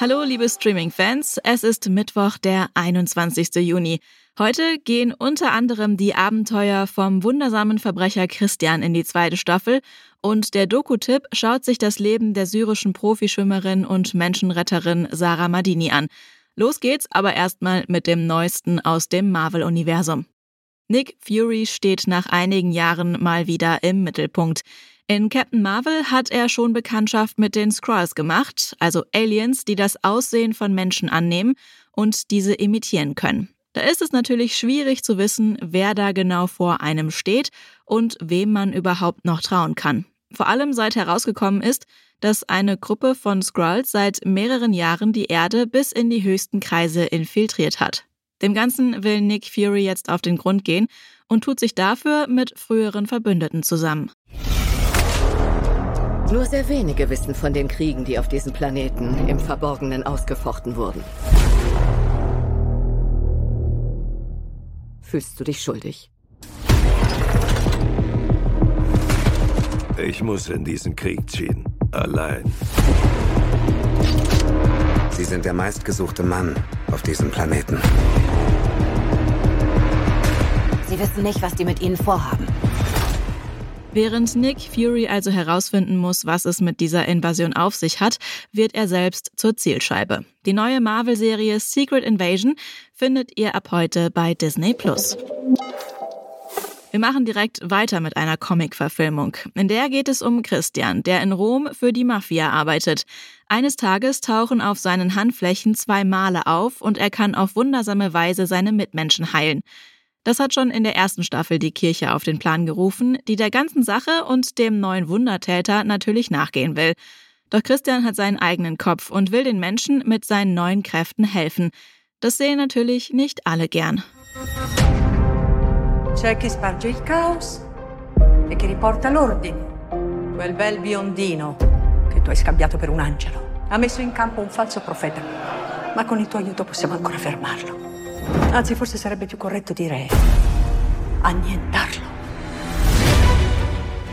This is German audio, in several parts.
Hallo, liebe Streaming-Fans. Es ist Mittwoch, der 21. Juni. Heute gehen unter anderem die Abenteuer vom wundersamen Verbrecher Christian in die zweite Staffel und der Doku-Tipp schaut sich das Leben der syrischen Profischwimmerin und Menschenretterin Sarah Madini an. Los geht's aber erstmal mit dem Neuesten aus dem Marvel-Universum. Nick Fury steht nach einigen Jahren mal wieder im Mittelpunkt. In Captain Marvel hat er schon Bekanntschaft mit den Skrulls gemacht, also Aliens, die das Aussehen von Menschen annehmen und diese imitieren können. Da ist es natürlich schwierig zu wissen, wer da genau vor einem steht und wem man überhaupt noch trauen kann. Vor allem seit herausgekommen ist, dass eine Gruppe von Skrulls seit mehreren Jahren die Erde bis in die höchsten Kreise infiltriert hat. Dem Ganzen will Nick Fury jetzt auf den Grund gehen und tut sich dafür mit früheren Verbündeten zusammen. Nur sehr wenige wissen von den Kriegen, die auf diesem Planeten im Verborgenen ausgefochten wurden. Fühlst du dich schuldig? Ich muss in diesen Krieg ziehen. Allein. Sie sind der meistgesuchte Mann auf diesem Planeten. Sie wissen nicht, was die mit Ihnen vorhaben. Während Nick Fury also herausfinden muss, was es mit dieser Invasion auf sich hat, wird er selbst zur Zielscheibe. Die neue Marvel-Serie Secret Invasion findet ihr ab heute bei Disney Plus. Wir machen direkt weiter mit einer Comic-Verfilmung. In der geht es um Christian, der in Rom für die Mafia arbeitet. Eines Tages tauchen auf seinen Handflächen zwei Male auf und er kann auf wundersame Weise seine Mitmenschen heilen. Das hat schon in der ersten Staffel die Kirche auf den Plan gerufen, die der ganzen Sache und dem neuen Wundertäter natürlich nachgehen will. Doch Christian hat seinen eigenen Kopf und will den Menschen mit seinen neuen Kräften helfen. Das sehen natürlich nicht alle gern. C'è chi sparge il caos e chi riporta l'ordine. Quel bel biondino che tu hai scambiato per un angelo ha messo in campo un falso profeta. Ma con il tuo aiuto possiamo ancora fermarlo. Anzi, forse sarebbe più corretto dire annientarlo.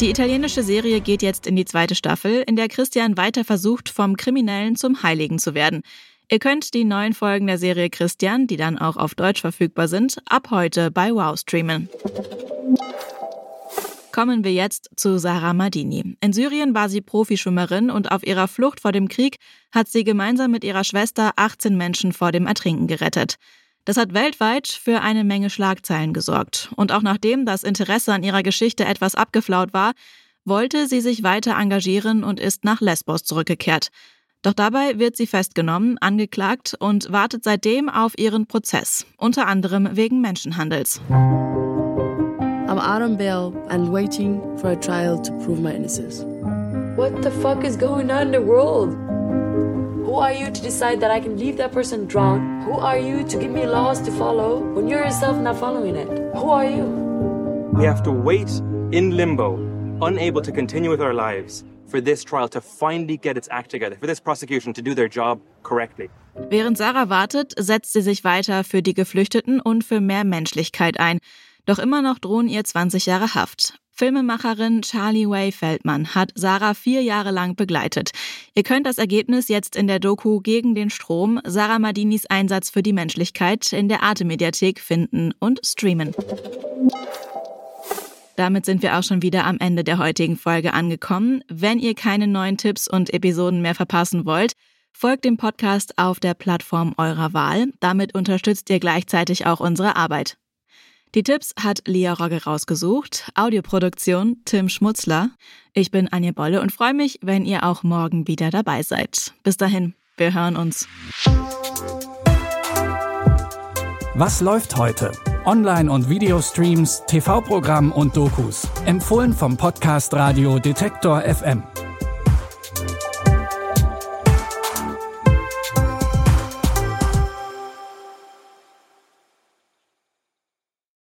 Die italienische Serie geht jetzt in die zweite Staffel, in der Christian weiter versucht, vom Kriminellen zum Heiligen zu werden. Ihr könnt die neuen Folgen der Serie Christian, die dann auch auf Deutsch verfügbar sind, ab heute bei Wow streamen. Kommen wir jetzt zu Sarah Madini. In Syrien war sie Profischwimmerin und auf ihrer Flucht vor dem Krieg hat sie gemeinsam mit ihrer Schwester 18 Menschen vor dem Ertrinken gerettet. Das hat weltweit für eine Menge Schlagzeilen gesorgt. Und auch nachdem das Interesse an ihrer Geschichte etwas abgeflaut war, wollte sie sich weiter engagieren und ist nach Lesbos zurückgekehrt. Doch dabei wird sie festgenommen, angeklagt und wartet seitdem auf ihren Prozess, unter anderem wegen Menschenhandels. I'm out on bail and waiting for a trial to prove my innocence. What the fuck is going on in the world? Who are you to decide that I can leave that person drown? Who are you to give me laws to follow when you're yourself not following it? Who are you? We have to wait in limbo, unable to continue with our lives, for this trial to finally get its act together, for this prosecution to do their job correctly. Während Sarah wartet, setzt sie sich weiter für die Geflüchteten und für mehr Menschlichkeit ein. Doch immer noch drohen ihr 20 Jahre Haft. Filmemacherin Charlie Way Feldman hat Sarah vier Jahre lang begleitet. Ihr könnt das Ergebnis jetzt in der Doku Gegen den Strom, Sarah Madinis Einsatz für die Menschlichkeit in der Arte-Mediathek finden und streamen. Damit sind wir auch schon wieder am Ende der heutigen Folge angekommen. Wenn ihr keine neuen Tipps und Episoden mehr verpassen wollt, folgt dem Podcast auf der Plattform eurer Wahl. Damit unterstützt ihr gleichzeitig auch unsere Arbeit. Die Tipps hat Lia Rogge rausgesucht. Audioproduktion Tim Schmutzler. Ich bin Anja Bolle und freue mich, wenn ihr auch morgen wieder dabei seid. Bis dahin, wir hören uns. Was läuft heute? Online- und Videostreams, TV-Programm und Dokus. Empfohlen vom Podcast Radio Detektor FM.